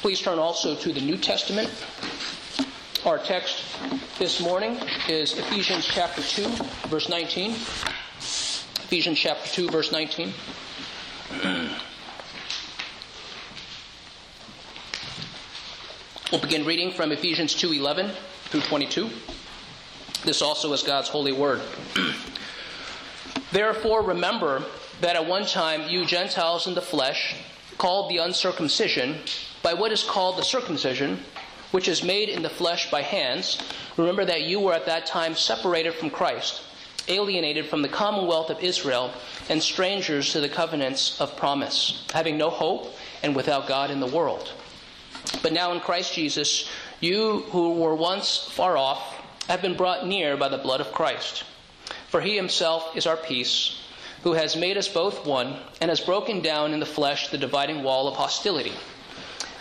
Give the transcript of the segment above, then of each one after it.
Please turn also to the New Testament. Our text this morning is Ephesians chapter 2, verse 19. Ephesians chapter 2, verse 19. We'll begin reading from Ephesians 2:11 through 22. This also is God's holy word. Therefore remember that at one time you Gentiles in the flesh, called the uncircumcision by what is called the circumcision, which is made in the flesh by hands, remember that you were at that time separated from Christ, alienated from the commonwealth of Israel, and strangers to the covenants of promise, having no hope and without God in the world. But now in Christ Jesus, you who were once far off have been brought near by the blood of Christ. For he himself is our peace, who has made us both one, and has broken down in the flesh the dividing wall of hostility,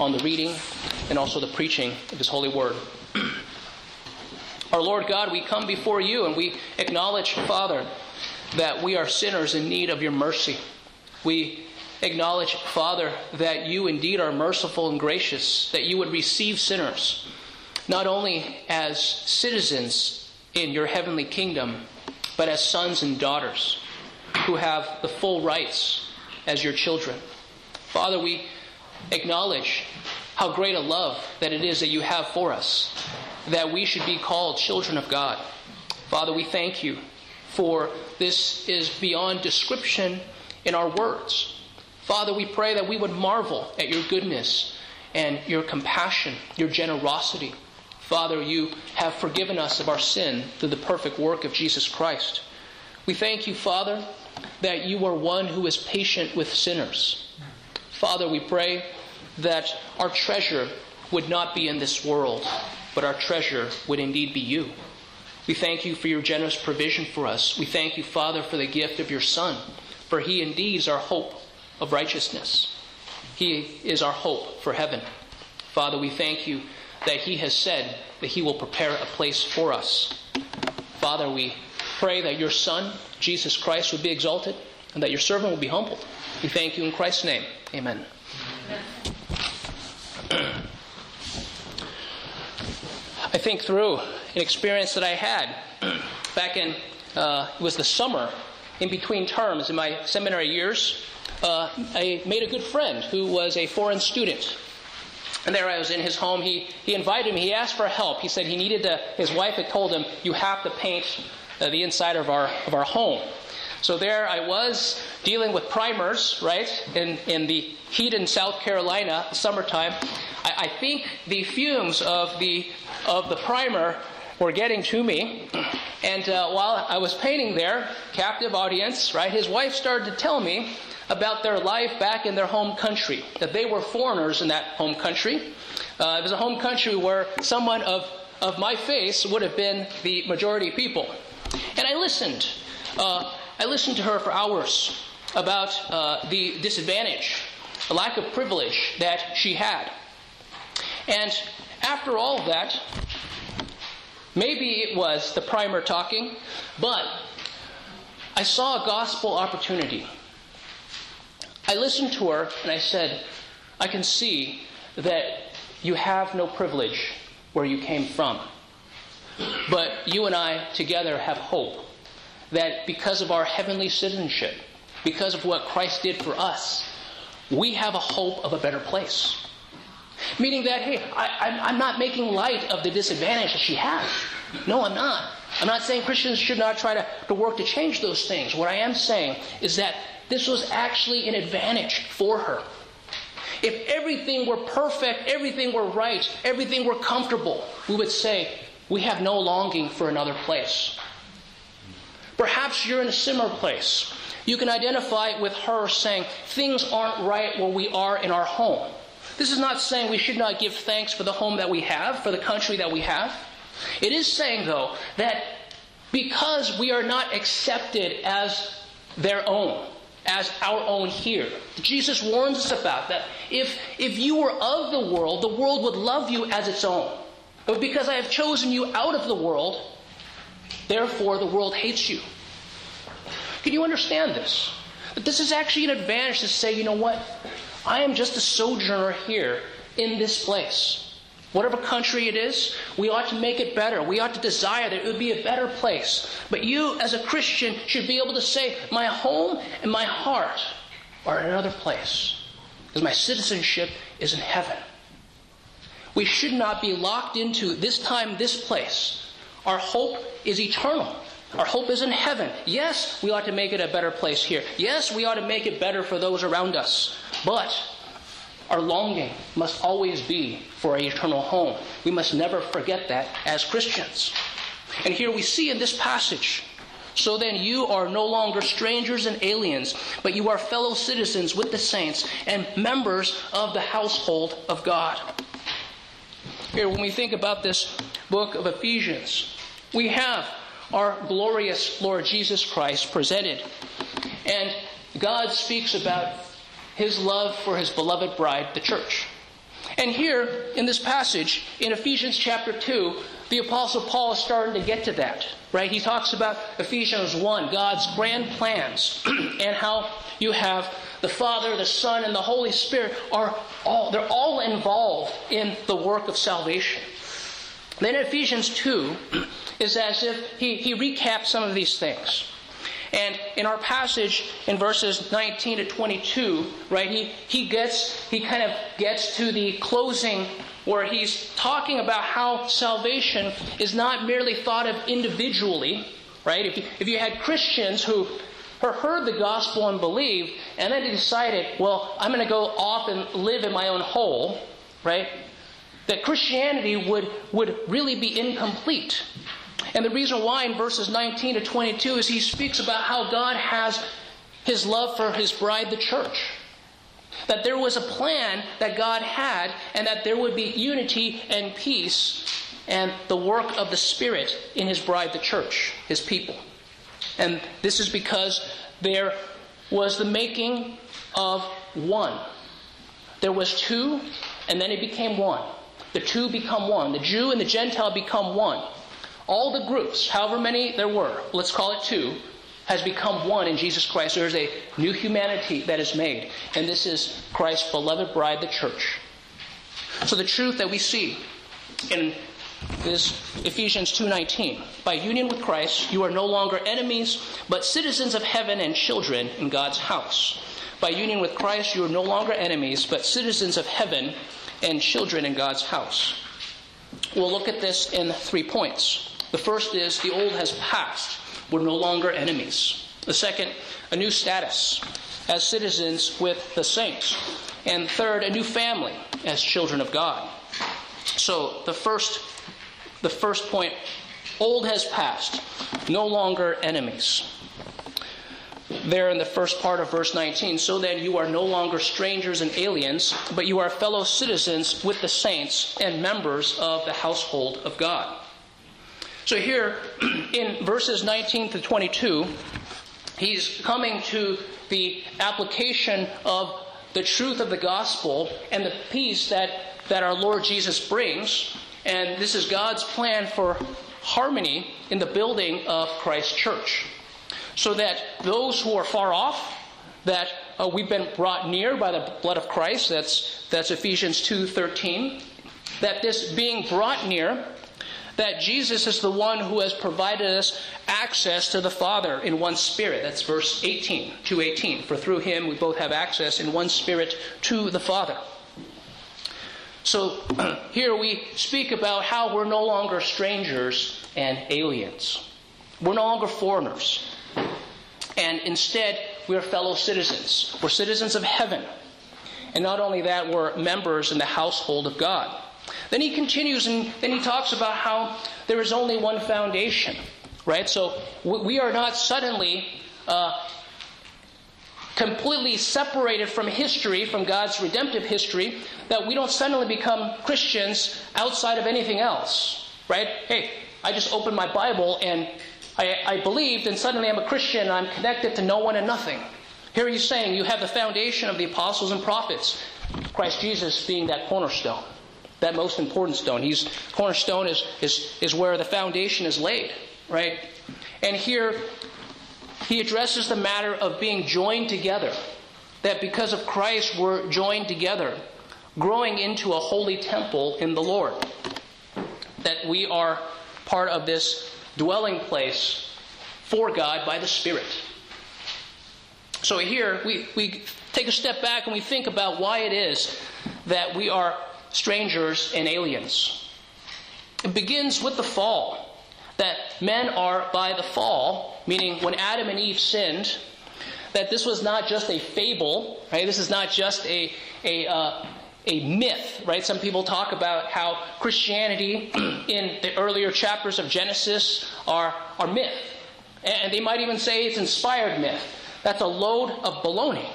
on the reading and also the preaching of his holy word. Our Lord God, we come before you and we acknowledge, Father, that we are sinners in need of your mercy. We acknowledge, Father, that you indeed are merciful and gracious, that you would receive sinners, not only as citizens in your heavenly kingdom, but as sons and daughters who have the full rights as your children. Father, we acknowledge how great a love that it is that you have for us, that we should be called children of God. Father, we thank you for this is beyond description in our words. Father, we pray that we would marvel at your goodness and your compassion, your generosity. Father, you have forgiven us of our sin through the perfect work of Jesus Christ. We thank you, Father, that you are one who is patient with sinners. Father, we pray that our treasure would not be in this world, but our treasure would indeed be you. We thank you for your generous provision for us. We thank you, Father, for the gift of your Son, for he indeed is our hope of righteousness. He is our hope for heaven. Father, we thank you that he has said that he will prepare a place for us. Father, we pray that your Son, Jesus Christ, would be exalted and that your servant will be humbled. We thank you in Christ's name. Amen. I think through an experience that I had back in, uh, it was the summer in between terms in my seminary years. Uh, I made a good friend who was a foreign student. And there I was in his home. He, he invited me. He asked for help. He said he needed to, his wife had told him, You have to paint uh, the inside of our, of our home. So there I was dealing with primers, right, in, in the heat in South Carolina, summertime. I, I think the fumes of the, of the primer were getting to me. And uh, while I was painting there, captive audience, right, his wife started to tell me about their life back in their home country, that they were foreigners in that home country. Uh, it was a home country where someone of, of my face would have been the majority people. And I listened. Uh, I listened to her for hours about uh, the disadvantage, the lack of privilege that she had. And after all that, maybe it was the primer talking, but I saw a gospel opportunity. I listened to her and I said, I can see that you have no privilege where you came from. But you and I together have hope that because of our heavenly citizenship, because of what Christ did for us, we have a hope of a better place. Meaning that, hey, I, am not making light of the disadvantage that she has. No, I'm not. I'm not saying Christians should not try to, to work to change those things. What I am saying is that this was actually an advantage for her. If everything were perfect, everything were right, everything were comfortable, we would say, we have no longing for another place. Perhaps you're in a similar place. You can identify with her saying, things aren't right where we are in our home. This is not saying we should not give thanks for the home that we have, for the country that we have. It is saying, though, that because we are not accepted as their own, as our own here. Jesus warns us about that. If, if you were of the world, the world would love you as its own. But because I have chosen you out of the world, therefore the world hates you. Can you understand this? That this is actually an advantage to say, you know what? I am just a sojourner here in this place. Whatever country it is, we ought to make it better. We ought to desire that it would be a better place. But you, as a Christian, should be able to say, My home and my heart are in another place. Because my citizenship is in heaven. We should not be locked into this time, this place. Our hope is eternal. Our hope is in heaven. Yes, we ought to make it a better place here. Yes, we ought to make it better for those around us. But our longing must always be for an eternal home. We must never forget that as Christians. And here we see in this passage so then you are no longer strangers and aliens, but you are fellow citizens with the saints and members of the household of God. Here, when we think about this book of Ephesians, we have our glorious Lord Jesus Christ presented. And God speaks about his love for his beloved bride, the church. And here in this passage, in Ephesians chapter 2, the Apostle Paul is starting to get to that, right? He talks about Ephesians 1, God's grand plans, and how you have the Father, the Son, and the Holy Spirit are all, they're all involved in the work of salvation. Then Ephesians 2 is as if he, he recaps some of these things. And in our passage in verses 19 to 22, right, he, he gets, he kind of gets to the closing where he's talking about how salvation is not merely thought of individually, right? If you, if you had Christians who heard the gospel and believed, and then decided, well, I'm going to go off and live in my own hole, right? That Christianity would, would really be incomplete. And the reason why in verses 19 to 22 is he speaks about how God has his love for his bride, the church. That there was a plan that God had, and that there would be unity and peace and the work of the Spirit in his bride, the church, his people. And this is because there was the making of one. There was two, and then it became one. The two become one. The Jew and the Gentile become one all the groups, however many there were, let's call it two, has become one in Jesus Christ. There is a new humanity that is made, and this is Christ's beloved bride, the church. So the truth that we see in this Ephesians 2:19, by union with Christ, you are no longer enemies, but citizens of heaven and children in God's house. By union with Christ, you are no longer enemies, but citizens of heaven and children in God's house. We'll look at this in three points. The first is the old has passed. We're no longer enemies. The second, a new status as citizens with the saints. And third, a new family as children of God. So the first the first point, old has passed, no longer enemies. There in the first part of verse 19, so then you are no longer strangers and aliens, but you are fellow citizens with the saints and members of the household of God. So here in verses 19 to 22, he's coming to the application of the truth of the gospel and the peace that, that our Lord Jesus brings. And this is God's plan for harmony in the building of Christ's church. So that those who are far off, that uh, we've been brought near by the blood of Christ, that's, that's Ephesians 2.13, that this being brought near that Jesus is the one who has provided us access to the Father in one spirit. That's verse 18, 218. For through him we both have access in one spirit to the Father. So here we speak about how we're no longer strangers and aliens. We're no longer foreigners. And instead, we are fellow citizens. We're citizens of heaven. And not only that, we're members in the household of God. Then he continues and then he talks about how there is only one foundation, right? So we are not suddenly uh, completely separated from history, from God's redemptive history, that we don't suddenly become Christians outside of anything else, right? Hey, I just opened my Bible and I, I believed, and suddenly I'm a Christian and I'm connected to no one and nothing. Here he's saying you have the foundation of the apostles and prophets, Christ Jesus being that cornerstone, that most important stone. He's cornerstone is, is, is where the foundation is laid, right? And here he addresses the matter of being joined together. That because of Christ we're joined together, growing into a holy temple in the Lord. That we are part of this dwelling place for God by the Spirit. So here we, we take a step back and we think about why it is that we are strangers and aliens. It begins with the fall. That men are by the fall, meaning when Adam and Eve sinned, that this was not just a fable, right? This is not just a, a, uh, a myth, right? Some people talk about how Christianity in the earlier chapters of Genesis are, are myth. And they might even say it's inspired myth. That's a load of baloney.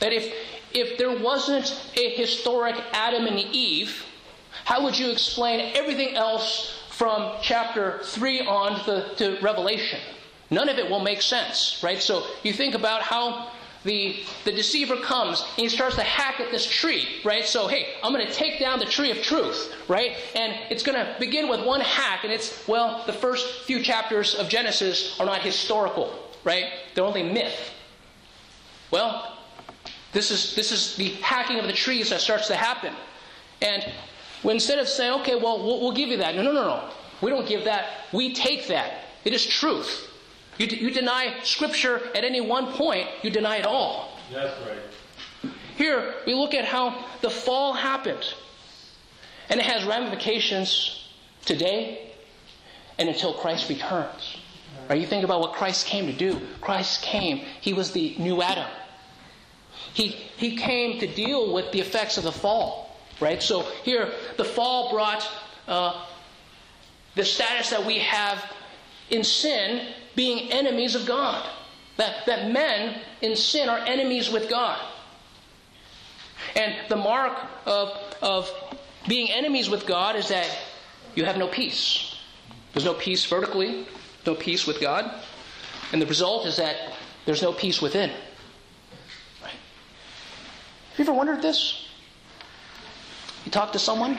That if, if there wasn't a historic Adam and Eve, how would you explain everything else from chapter 3 on to, to Revelation? None of it will make sense, right? So you think about how the, the deceiver comes and he starts to hack at this tree, right? So, hey, I'm going to take down the tree of truth, right? And it's going to begin with one hack, and it's, well, the first few chapters of Genesis are not historical right? They're only myth. Well, this is, this is the hacking of the trees that starts to happen. And instead of saying, okay, well, well, we'll give you that. No, no, no, no. We don't give that. We take that. It is truth. You, you deny Scripture at any one point, you deny it all. That's right. Here, we look at how the fall happened. And it has ramifications today and until Christ returns. Right? You think about what Christ came to do. Christ came, he was the new Adam. He, he came to deal with the effects of the fall. Right? So here, the fall brought uh, the status that we have in sin being enemies of God. That, that men in sin are enemies with God. And the mark of, of being enemies with God is that you have no peace. There's no peace vertically, no peace with God. And the result is that there's no peace within. Have you ever wondered this? You talk to someone,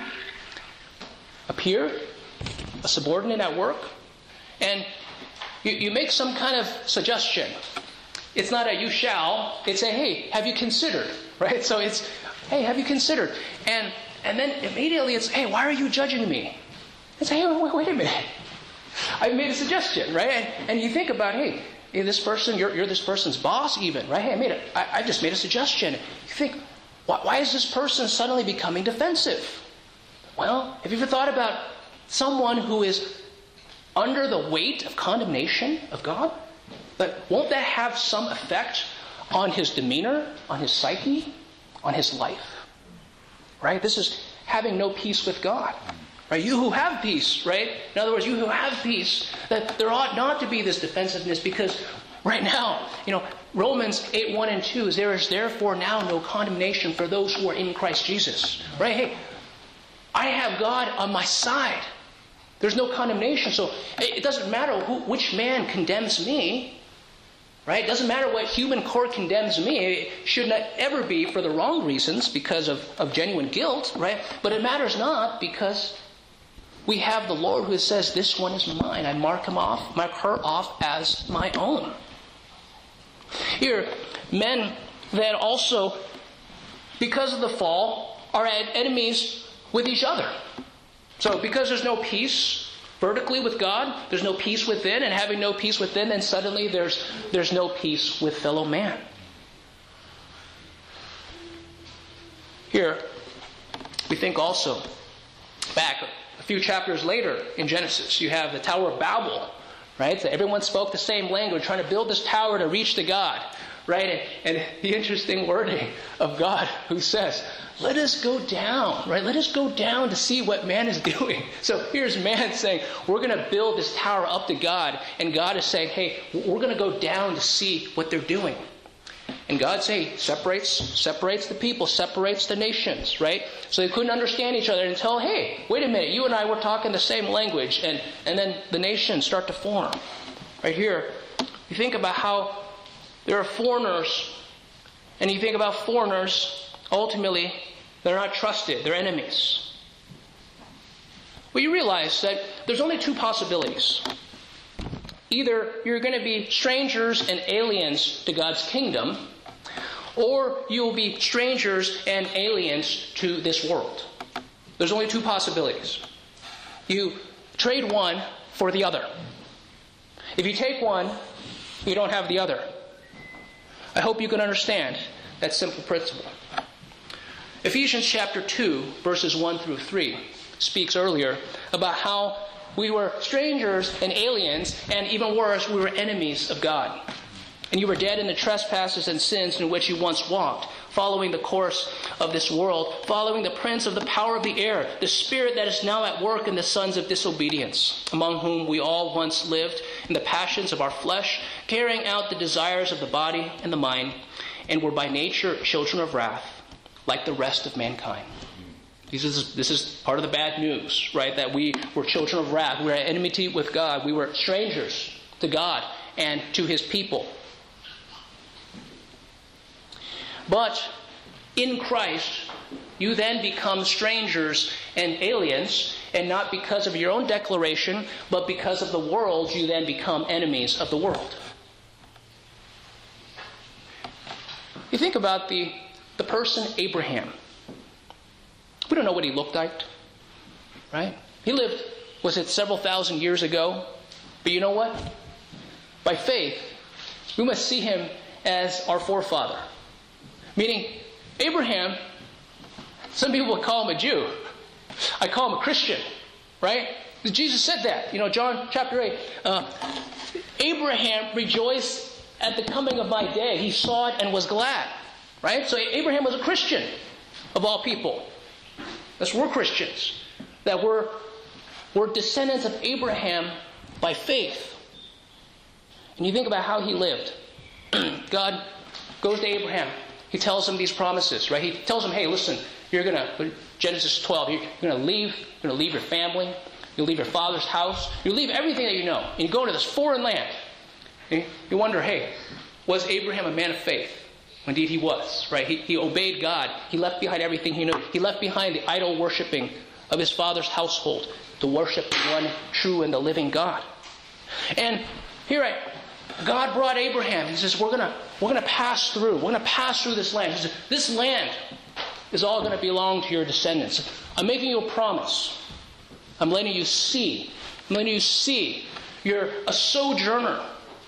a peer, a subordinate at work, and you, you make some kind of suggestion. It's not a you shall, it's a hey, have you considered? Right? So it's hey, have you considered? And and then immediately it's hey, why are you judging me? It's hey, wait, wait a minute. I made a suggestion, right? And, and you think about, hey, hey, this person, you're, you're this person's boss, even, right? Hey, I made a, I, I just made a suggestion. You think, why, why is this person suddenly becoming defensive? Well, have you ever thought about someone who is under the weight of condemnation of God? But won't that have some effect on his demeanor, on his psyche, on his life? Right? This is having no peace with God. Right? You who have peace, right? In other words, you who have peace, that there ought not to be this defensiveness because right now, you know, Romans 8, 1 and 2 is there is therefore now no condemnation for those who are in Christ Jesus. Right? Hey, I have God on my side. There's no condemnation. So it doesn't matter who, which man condemns me. Right? It doesn't matter what human court condemns me. It should not ever be for the wrong reasons because of, of genuine guilt, right? But it matters not because we have the Lord who says, This one is mine. I mark him off, mark her off as my own. Here, men then also, because of the fall, are enemies with each other. So, because there's no peace vertically with God, there's no peace within, and having no peace within, then suddenly there's, there's no peace with fellow man. Here, we think also back a few chapters later in Genesis, you have the Tower of Babel, right? So everyone spoke the same language, trying to build this tower to reach to God, right? And, and the interesting wording of God who says, let us go down, right? Let us go down to see what man is doing. So here's man saying, we're going to build this tower up to God. And God is saying, hey, we're going to go down to see what they're doing. And God say separates separates the people, separates the nations, right? So they couldn't understand each other until, hey, wait a minute, you and I were talking the same language, and, and then the nations start to form. Right here, you think about how there are foreigners, and you think about foreigners, ultimately, they're not trusted, they're enemies. Well, you realize that there's only two possibilities. Either you're going to be strangers and aliens to God's kingdom, or you will be strangers and aliens to this world. There's only two possibilities. You trade one for the other. If you take one, you don't have the other. I hope you can understand that simple principle. Ephesians chapter 2, verses 1 through 3, speaks earlier about how we were strangers and aliens, and even worse, we were enemies of God. And you were dead in the trespasses and sins in which you once walked, following the course of this world, following the prince of the power of the air, the spirit that is now at work in the sons of disobedience, among whom we all once lived in the passions of our flesh, carrying out the desires of the body and the mind, and were by nature children of wrath, like the rest of mankind. This is, this is part of the bad news, right? That we were children of wrath. We were at enmity with God. We were strangers to God and to his people. But in Christ, you then become strangers and aliens, and not because of your own declaration, but because of the world, you then become enemies of the world. You think about the, the person Abraham. We don't know what he looked like, right? He lived, was it several thousand years ago? But you know what? By faith, we must see him as our forefather. Meaning, Abraham, some people would call him a Jew. I call him a Christian, right? Jesus said that. You know, John chapter 8. Uh, Abraham rejoiced at the coming of my day. He saw it and was glad, right? So Abraham was a Christian of all people. That's we're Christians. That we're, we're descendants of Abraham by faith. And you think about how he lived. God goes to Abraham. He tells him these promises, right? He tells him, hey, listen, you're going to, Genesis 12, you're, going to leave, you're going to leave your family, you'll leave your father's house, you'll leave everything that you know, and you go to this foreign land. You wonder, hey, was Abraham a man of faith? Indeed, he was, right? He, he obeyed God. He left behind everything he knew. He left behind the idol worshiping of his father's household to worship the one true and the living God. And here I, God brought Abraham. He says, We're gonna we're gonna pass through. We're gonna pass through this land. He says, This land is all gonna belong to your descendants. I'm making you a promise. I'm letting you see. I'm letting you see. You're a sojourner.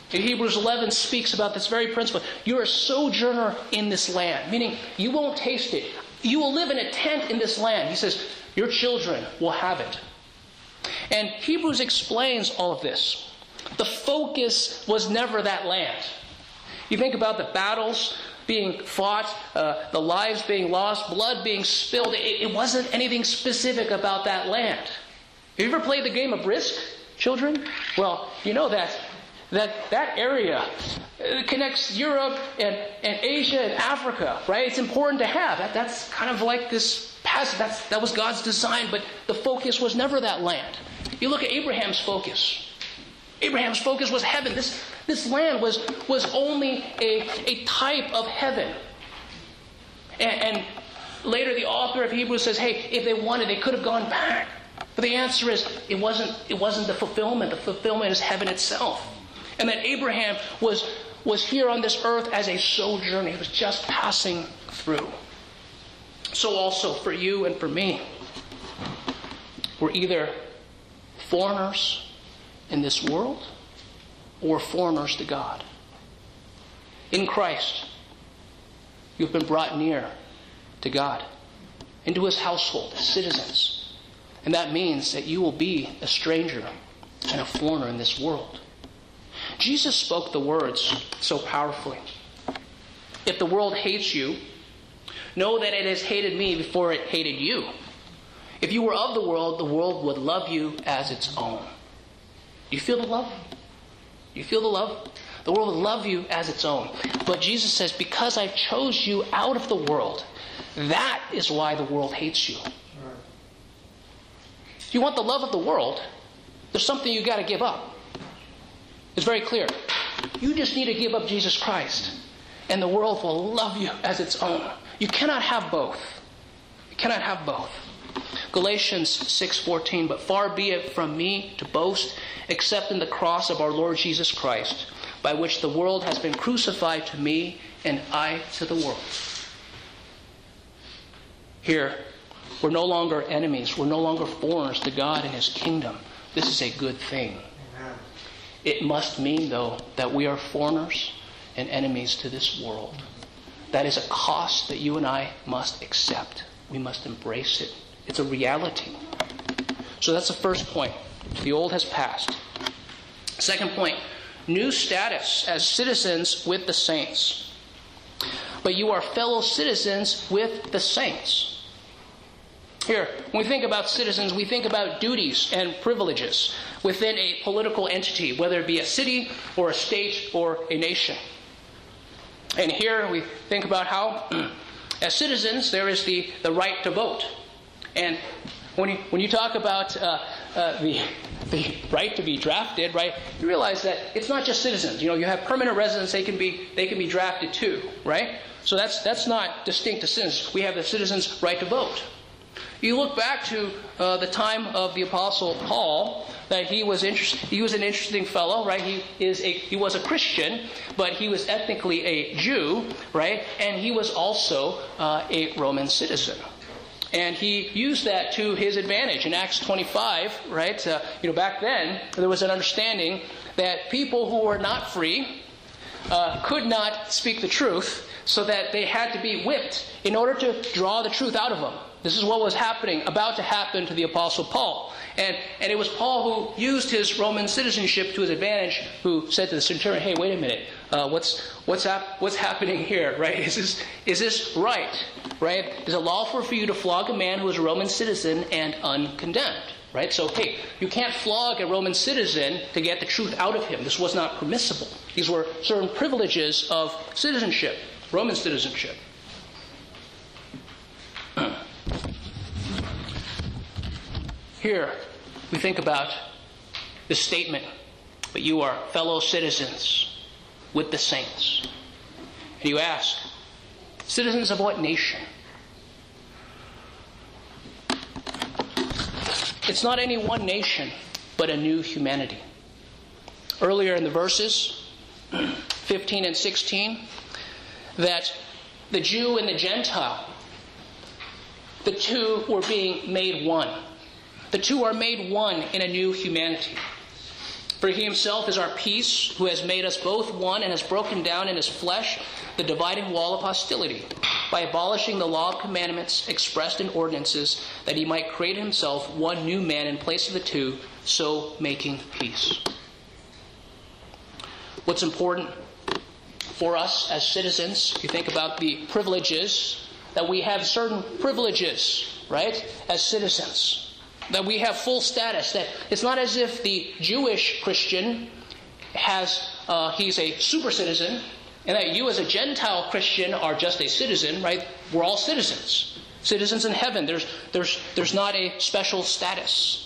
Hebrews 11 speaks about this very principle. You're a sojourner in this land, meaning you won't taste it. You will live in a tent in this land. He says, Your children will have it. And Hebrews explains all of this. The focus was never that land. You think about the battles being fought, uh, the lives being lost, blood being spilled. It, it, wasn't anything specific about that land. Have you ever played the game of Risk, children? Well, you know that that, that area uh, connects Europe and, and Asia and Africa, right? It's important to have. That, that's kind of like this past, that's, that was God's design, but the focus was never that land. You look at Abraham's focus. Abraham's focus was heaven. This, this land was, was only a, a type of heaven. And, and later, the author of Hebrews says, hey, if they wanted, they could have gone back. But the answer is, it wasn't, it wasn't the fulfillment. The fulfillment is heaven itself. And that Abraham was, was here on this earth as a sojourner. He was just passing through. So also for you and for me. We're either foreigners in this world or foreigners to God. In Christ, you've been brought near to God, into his household as citizens. And that means that you will be a stranger and a foreigner in this world. Jesus spoke the words so powerfully. If the world hates you, know that it has hated me before it hated you. If you were of the world, the world would love you as its own. You feel the love? You feel the love? The world will love you as its own. But Jesus says, Because I chose you out of the world, that is why the world hates you. If you want the love of the world, there's something you got to give up. It's very clear. You just need to give up Jesus Christ, and the world will love you as its own. You cannot have both. You cannot have both. Galatians 6:14 But far be it from me to boast except in the cross of our Lord Jesus Christ by which the world has been crucified to me and I to the world. Here, we're no longer enemies. We're no longer foreigners to God and His kingdom. This is a good thing. It must mean, though, that we are foreigners and enemies to this world. That is a cost that you and I must accept. We must embrace it. It's a reality. So that's the first point. The old has passed. Second point new status as citizens with the saints. But you are fellow citizens with the saints. Here, when we think about citizens, we think about duties and privileges within a political entity, whether it be a city or a state or a nation. And here we think about how, as citizens, there is the, the right to vote. And when you, when you talk about uh, uh, the, the right to be drafted, right, you realize that it's not just citizens. You know, you have permanent residents; they can be they can be drafted too, right? So that's that's not distinct to citizens. We have the citizens' right to vote. You look back to uh, the time of the Apostle Paul, that he was he was an interesting fellow, right? He is a he was a Christian, but he was ethnically a Jew, right? And he was also uh, a Roman citizen. And he used that to his advantage. In Acts 25, right, uh, you know, back then, there was an understanding that people who were not free uh, could not speak the truth, so that they had to be whipped in order to draw the truth out of them. This is what was happening, about to happen to the Apostle Paul. And, and it was Paul who used his Roman citizenship to his advantage, who said to the centurion, hey, wait a minute, uh, what's, what's, hap- what's happening here, right? Is this, is this right, right? Is it lawful for you to flog a man who is a Roman citizen and uncondemned? Right? So, hey, you can't flog a Roman citizen to get the truth out of him. This was not permissible. These were certain privileges of citizenship, Roman citizenship. Here, we think about the statement, but you are fellow citizens with the saints. And you ask, citizens of what nation? It's not any one nation, but a new humanity. Earlier in the verses, 15 and 16, that the Jew and the Gentile, the two were being made one. The two are made one in a new humanity. For he himself is our peace, who has made us both one and has broken down in his flesh the dividing wall of hostility, by abolishing the law of commandments expressed in ordinances, that he might create himself one new man in place of the two, so making peace. What's important for us as citizens, you think about the privileges, that we have certain privileges, right, as citizens that we have full status. That it's not as if the Jewish Christian has uh, he's a super citizen, and that you as a Gentile Christian are just a citizen. Right? We're all citizens, citizens in heaven. There's there's there's not a special status.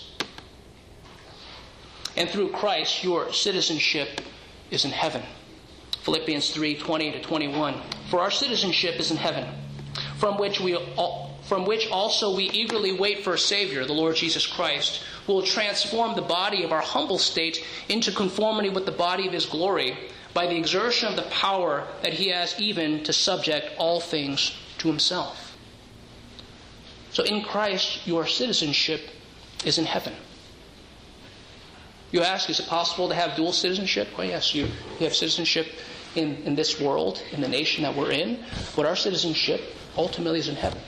And through Christ, your citizenship is in heaven. Philippians 3 20 to 21. For our citizenship is in heaven, from which we all from which also we eagerly wait for a Savior, the Lord Jesus Christ, who will transform the body of our humble state into conformity with the body of His glory by the exertion of the power that He has even to subject all things to Himself. So in Christ, your citizenship is in heaven. You ask, is it possible to have dual citizenship? Well, yes, you, you have citizenship in, in this world, in the nation that we're in, but our citizenship ultimately is in heaven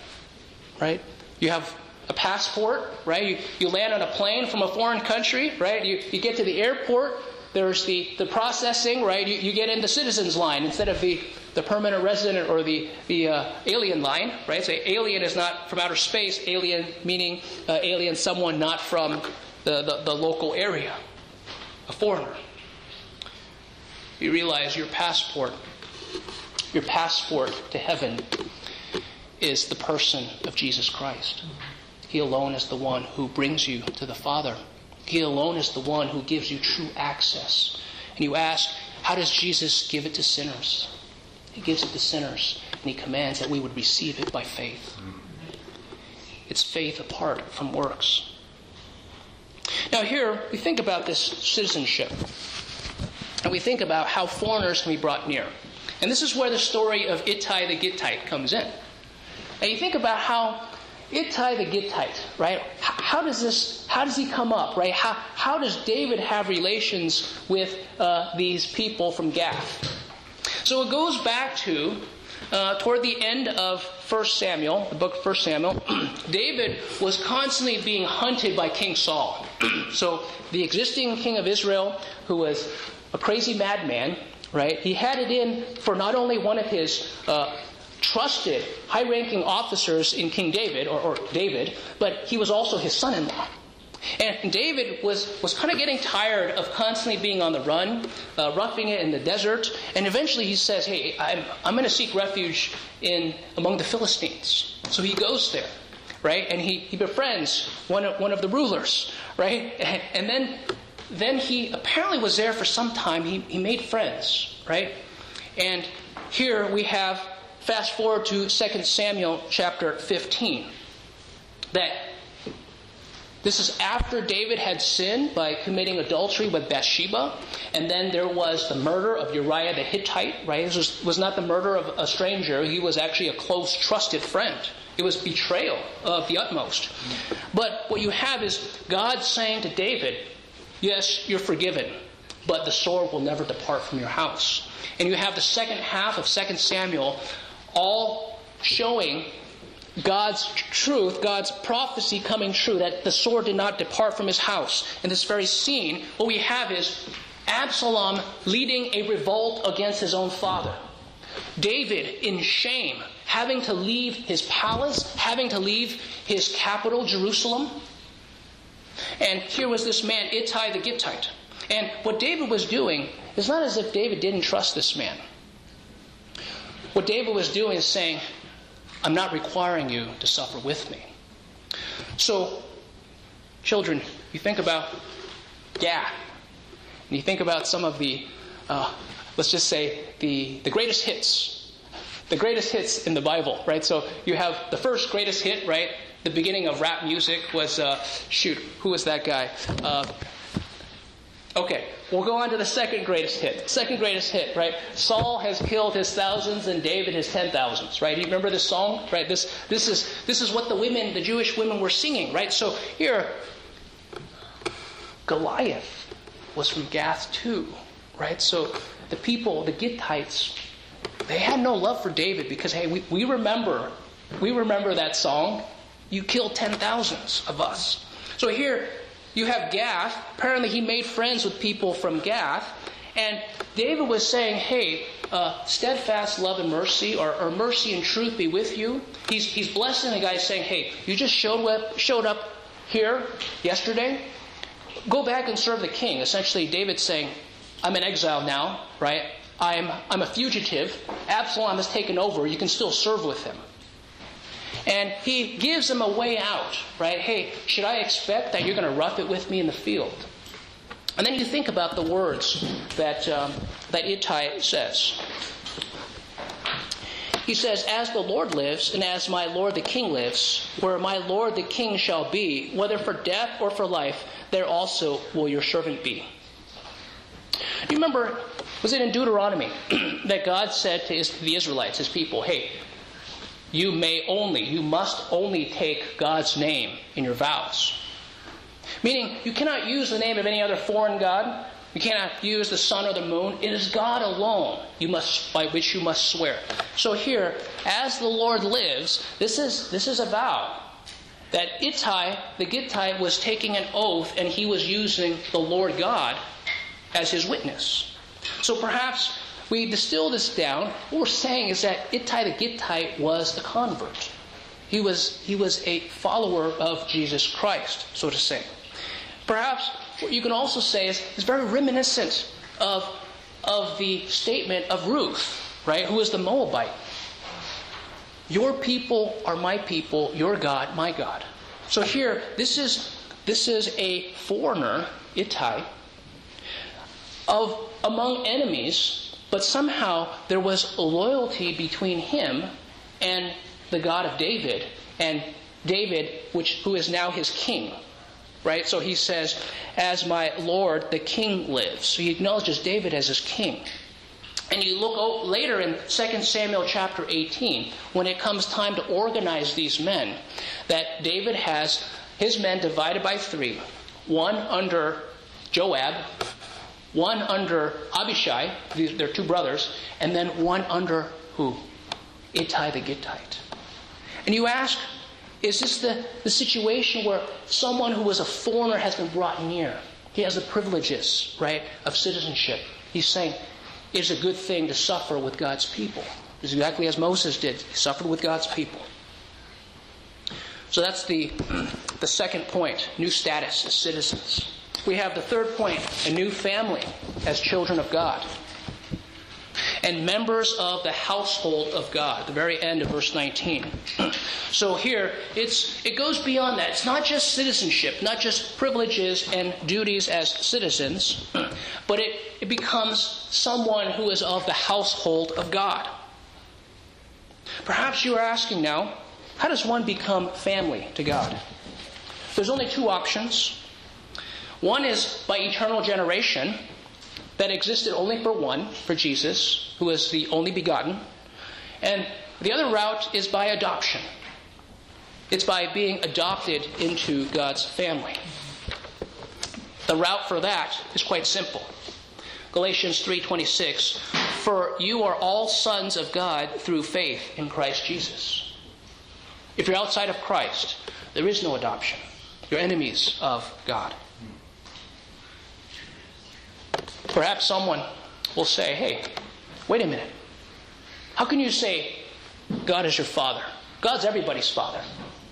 right? You have a passport, right? You, you land on a plane from a foreign country, right? You, you get to the airport, there's the, the processing, right? You, you get in the citizens line instead of the, the permanent resident or the, the uh, alien line, right? So alien is not from outer space, alien meaning uh, alien, someone not from the, the, the local area, a foreigner. You realize your passport, your passport to heaven is the person of Jesus Christ. He alone is the one who brings you to the Father. He alone is the one who gives you true access. And you ask, how does Jesus give it to sinners? He gives it to sinners, and he commands that we would receive it by faith. It's faith apart from works. Now, here we think about this citizenship, and we think about how foreigners can be brought near. And this is where the story of Ittai the Gittite comes in. And you think about how Ittai the Gittite, right? How does this? How does he come up, right? How, how does David have relations with uh, these people from Gath? So it goes back to uh, toward the end of 1 Samuel, the book of 1 Samuel. David was constantly being hunted by King Saul. so the existing king of Israel, who was a crazy madman, right? He had it in for not only one of his uh, trusted, high ranking officers in King David, or, or David, but he was also his son in law. And David was, was kind of getting tired of constantly being on the run, uh, roughing it in the desert. And eventually he says, Hey, I'm, I'm going to seek refuge in among the Philistines. So he goes there, right? And he, he befriends one of, one of the rulers, right? And, and then, then he apparently was there for some time. He, he made friends, right? And here we have Fast forward to 2 Samuel chapter 15. That this is after David had sinned by committing adultery with Bathsheba, and then there was the murder of Uriah the Hittite, right? This was, was not the murder of a stranger, he was actually a close, trusted friend. It was betrayal of the utmost. But what you have is God saying to David, Yes, you're forgiven, but the sword will never depart from your house. And you have the second half of 2 Samuel all showing God's truth, God's prophecy coming true, that the sword did not depart from his house. In this very scene, what we have is Absalom leading a revolt against his own father. David, in shame, having to leave his palace, having to leave his capital, Jerusalem. And here was this man, Ittai the Gittite. And what David was doing is not as if David didn't trust this man. What David was doing is saying, I'm not requiring you to suffer with me. So, children, you think about yeah, and you think about some of the, uh, let's just say, the, the greatest hits. The greatest hits in the Bible, right? So you have the first greatest hit, right? The beginning of rap music was, uh, shoot, who was that guy? Uh, Okay, we'll go on to the second greatest hit. Second greatest hit, right? Saul has killed his thousands and David his ten thousands, right? You remember this song, right? This this is this is what the women, the Jewish women, were singing, right? So here, Goliath was from Gath too, right? So the people, the Gittites, they had no love for David because hey, we, we remember, we remember that song. You killed ten thousands of us. So here, you have Gath. Apparently, he made friends with people from Gath. And David was saying, hey, uh, steadfast love and mercy, or, or, mercy and truth be with you. He's, he's blessing the guy saying, hey, you just showed up, showed up here yesterday. Go back and serve the king. Essentially, David's saying, I'm in exile now, right? I'm, I'm a fugitive. Absalom has taken over. You can still serve with him. And he gives them a way out, right? Hey, should I expect that you're going to rough it with me in the field? And then you think about the words that, um, that Ittai says. He says, As the Lord lives, and as my Lord the King lives, where my Lord the King shall be, whether for death or for life, there also will your servant be. You remember, was it in Deuteronomy that God said to the Israelites, his people, Hey, you may only, you must only take God's name in your vows. Meaning, you cannot use the name of any other foreign God. You cannot use the sun or the moon. It is God alone you must, by which you must swear. So here, as the Lord lives, this is, this is a vow that Ittai, the Gittite, was taking an oath and he was using the Lord God as his witness. So perhaps we distill this down. What we're saying is that Ittai the Gittite was a convert. He was, he was a follower of Jesus Christ, so to say. Perhaps what you can also say is, is very reminiscent of, of the statement of Ruth, right, who is the Moabite. Your people are my people, your God, my God. So here, this is, this is a foreigner, Ittai, of among enemies, but somehow there was loyalty between him and the God of David, and David, which who is now his king. Right? So he says, As my Lord the king lives. So he acknowledges David as his king. And you look later in 2 Samuel chapter 18, when it comes time to organize these men, that David has his men divided by three one under Joab, one under Abishai, they're two brothers, and then one under who? Ittai the Gittite. And you ask, is this the, the situation where someone who was a foreigner has been brought near? He has the privileges, right, of citizenship. He's saying it's a good thing to suffer with God's people. It's exactly as Moses did. He suffered with God's people. So that's the, the second point new status as citizens. We have the third point a new family as children of God. And members of the household of God, the very end of verse 19. so here, it's, it goes beyond that. It's not just citizenship, not just privileges and duties as citizens, but it, it becomes someone who is of the household of God. Perhaps you are asking now, how does one become family to God? There's only two options. One is by eternal generation, that existed only for one, for Jesus, who is the only begotten. And the other route is by adoption. It's by being adopted into God's family. The route for that is quite simple. Galatians 3:26 For you are all sons of God through faith in Christ Jesus. If you're outside of Christ, there is no adoption. You're enemies of God. Perhaps someone will say, hey, wait a minute. How can you say God is your father? God's everybody's father.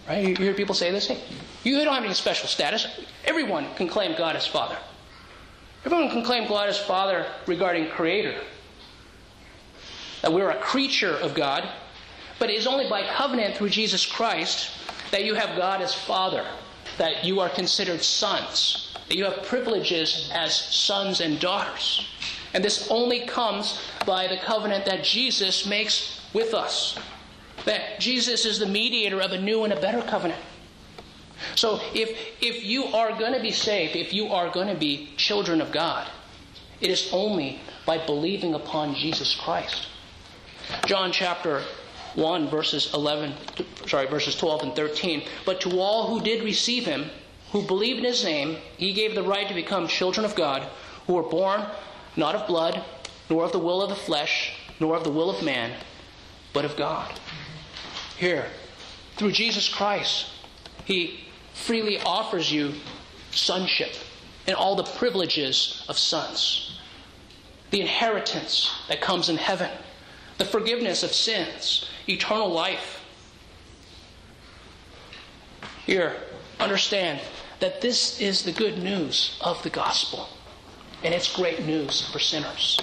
Right? You hear people say this? Hey, you don't have any special status. Everyone can claim God as father. Everyone can claim God as father regarding creator. That we're a creature of God, but it is only by covenant through Jesus Christ that you have God as father, that you are considered sons that you have privileges as sons and daughters. And this only comes by the covenant that Jesus makes with us. That Jesus is the mediator of a new and a better covenant. So if, if you are going to be saved, if you are going to be children of God, it is only by believing upon Jesus Christ. John chapter 1 verses 11 sorry verses 12 and 13 but to all who did receive him who believe in his name, he gave the right to become children of God, who were born not of blood, nor of the will of the flesh, nor of the will of man, but of God. Here, through Jesus Christ, he freely offers you sonship and all the privileges of sons. The inheritance that comes in heaven, the forgiveness of sins, eternal life. Here, understand that this is the good news of the gospel. And it's great news for sinners.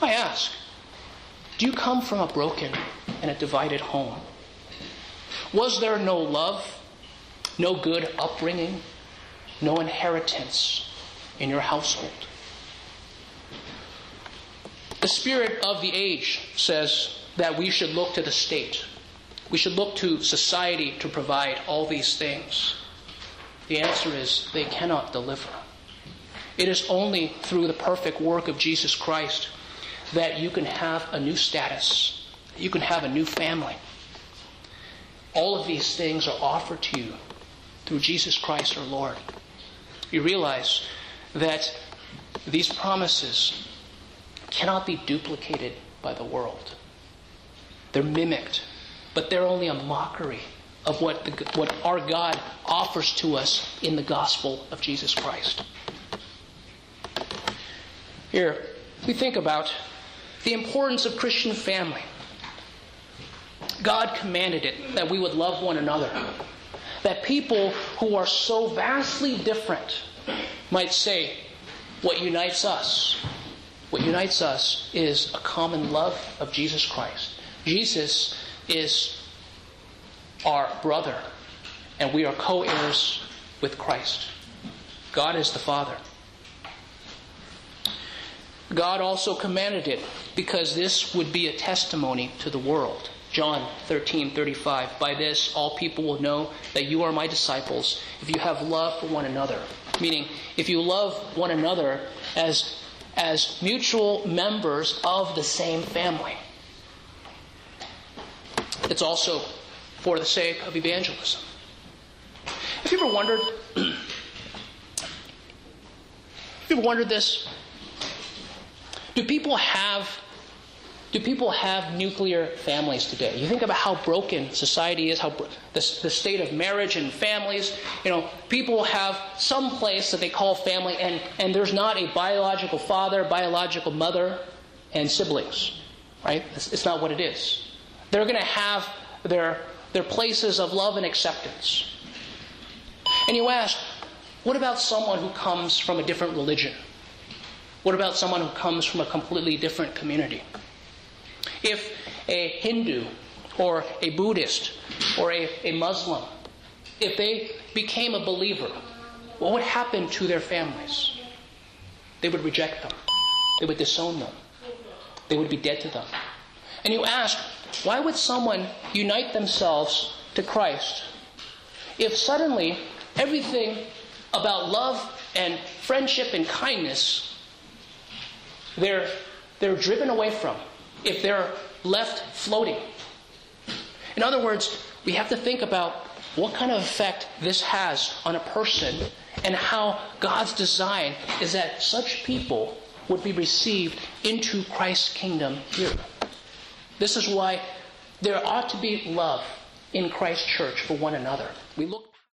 I ask, do you come from a broken and a divided home? Was there no love, no good upbringing, no inheritance in your household? The spirit of the age says that we should look to the state. We should look to society to provide all these things. The answer is they cannot deliver. It is only through the perfect work of Jesus Christ that you can have a new status, you can have a new family. All of these things are offered to you through Jesus Christ our Lord. You realize that these promises cannot be duplicated by the world. They're mimicked, but they're only a mockery of what, the, what our God offers to us in the gospel of Jesus Christ. Here, we think about the importance of Christian family. God commanded it that we would love one another. That people who are so vastly different might say, What unites us? What unites us is a common love of Jesus Christ. Jesus is our brother, and we are co heirs with Christ. God is the Father. God also commanded it because this would be a testimony to the world. John 13, 35. By this, all people will know that you are my disciples if you have love for one another. Meaning, if you love one another as, as mutual members of the same family. It's also for the sake of evangelism. Have you ever wondered? have you ever wondered this? Do people have do people have nuclear families today? You think about how broken society is, how the, the state of marriage and families. You know, people have some place that they call family, and, and there's not a biological father, biological mother, and siblings, right? It's, it's not what it is. They're going to have their, their places of love and acceptance. And you ask, what about someone who comes from a different religion? What about someone who comes from a completely different community? If a Hindu or a Buddhist or a, a Muslim, if they became a believer, what would happen to their families? They would reject them. They would disown them. They would be dead to them. And you ask, why would someone unite themselves to Christ if suddenly everything about love and friendship and kindness they're, they're driven away from if they're left floating. In other words, we have to think about what kind of effect this has on a person and how God's design is that such people would be received into Christ's kingdom here. This is why there ought to be love in Christ's church for one another. We look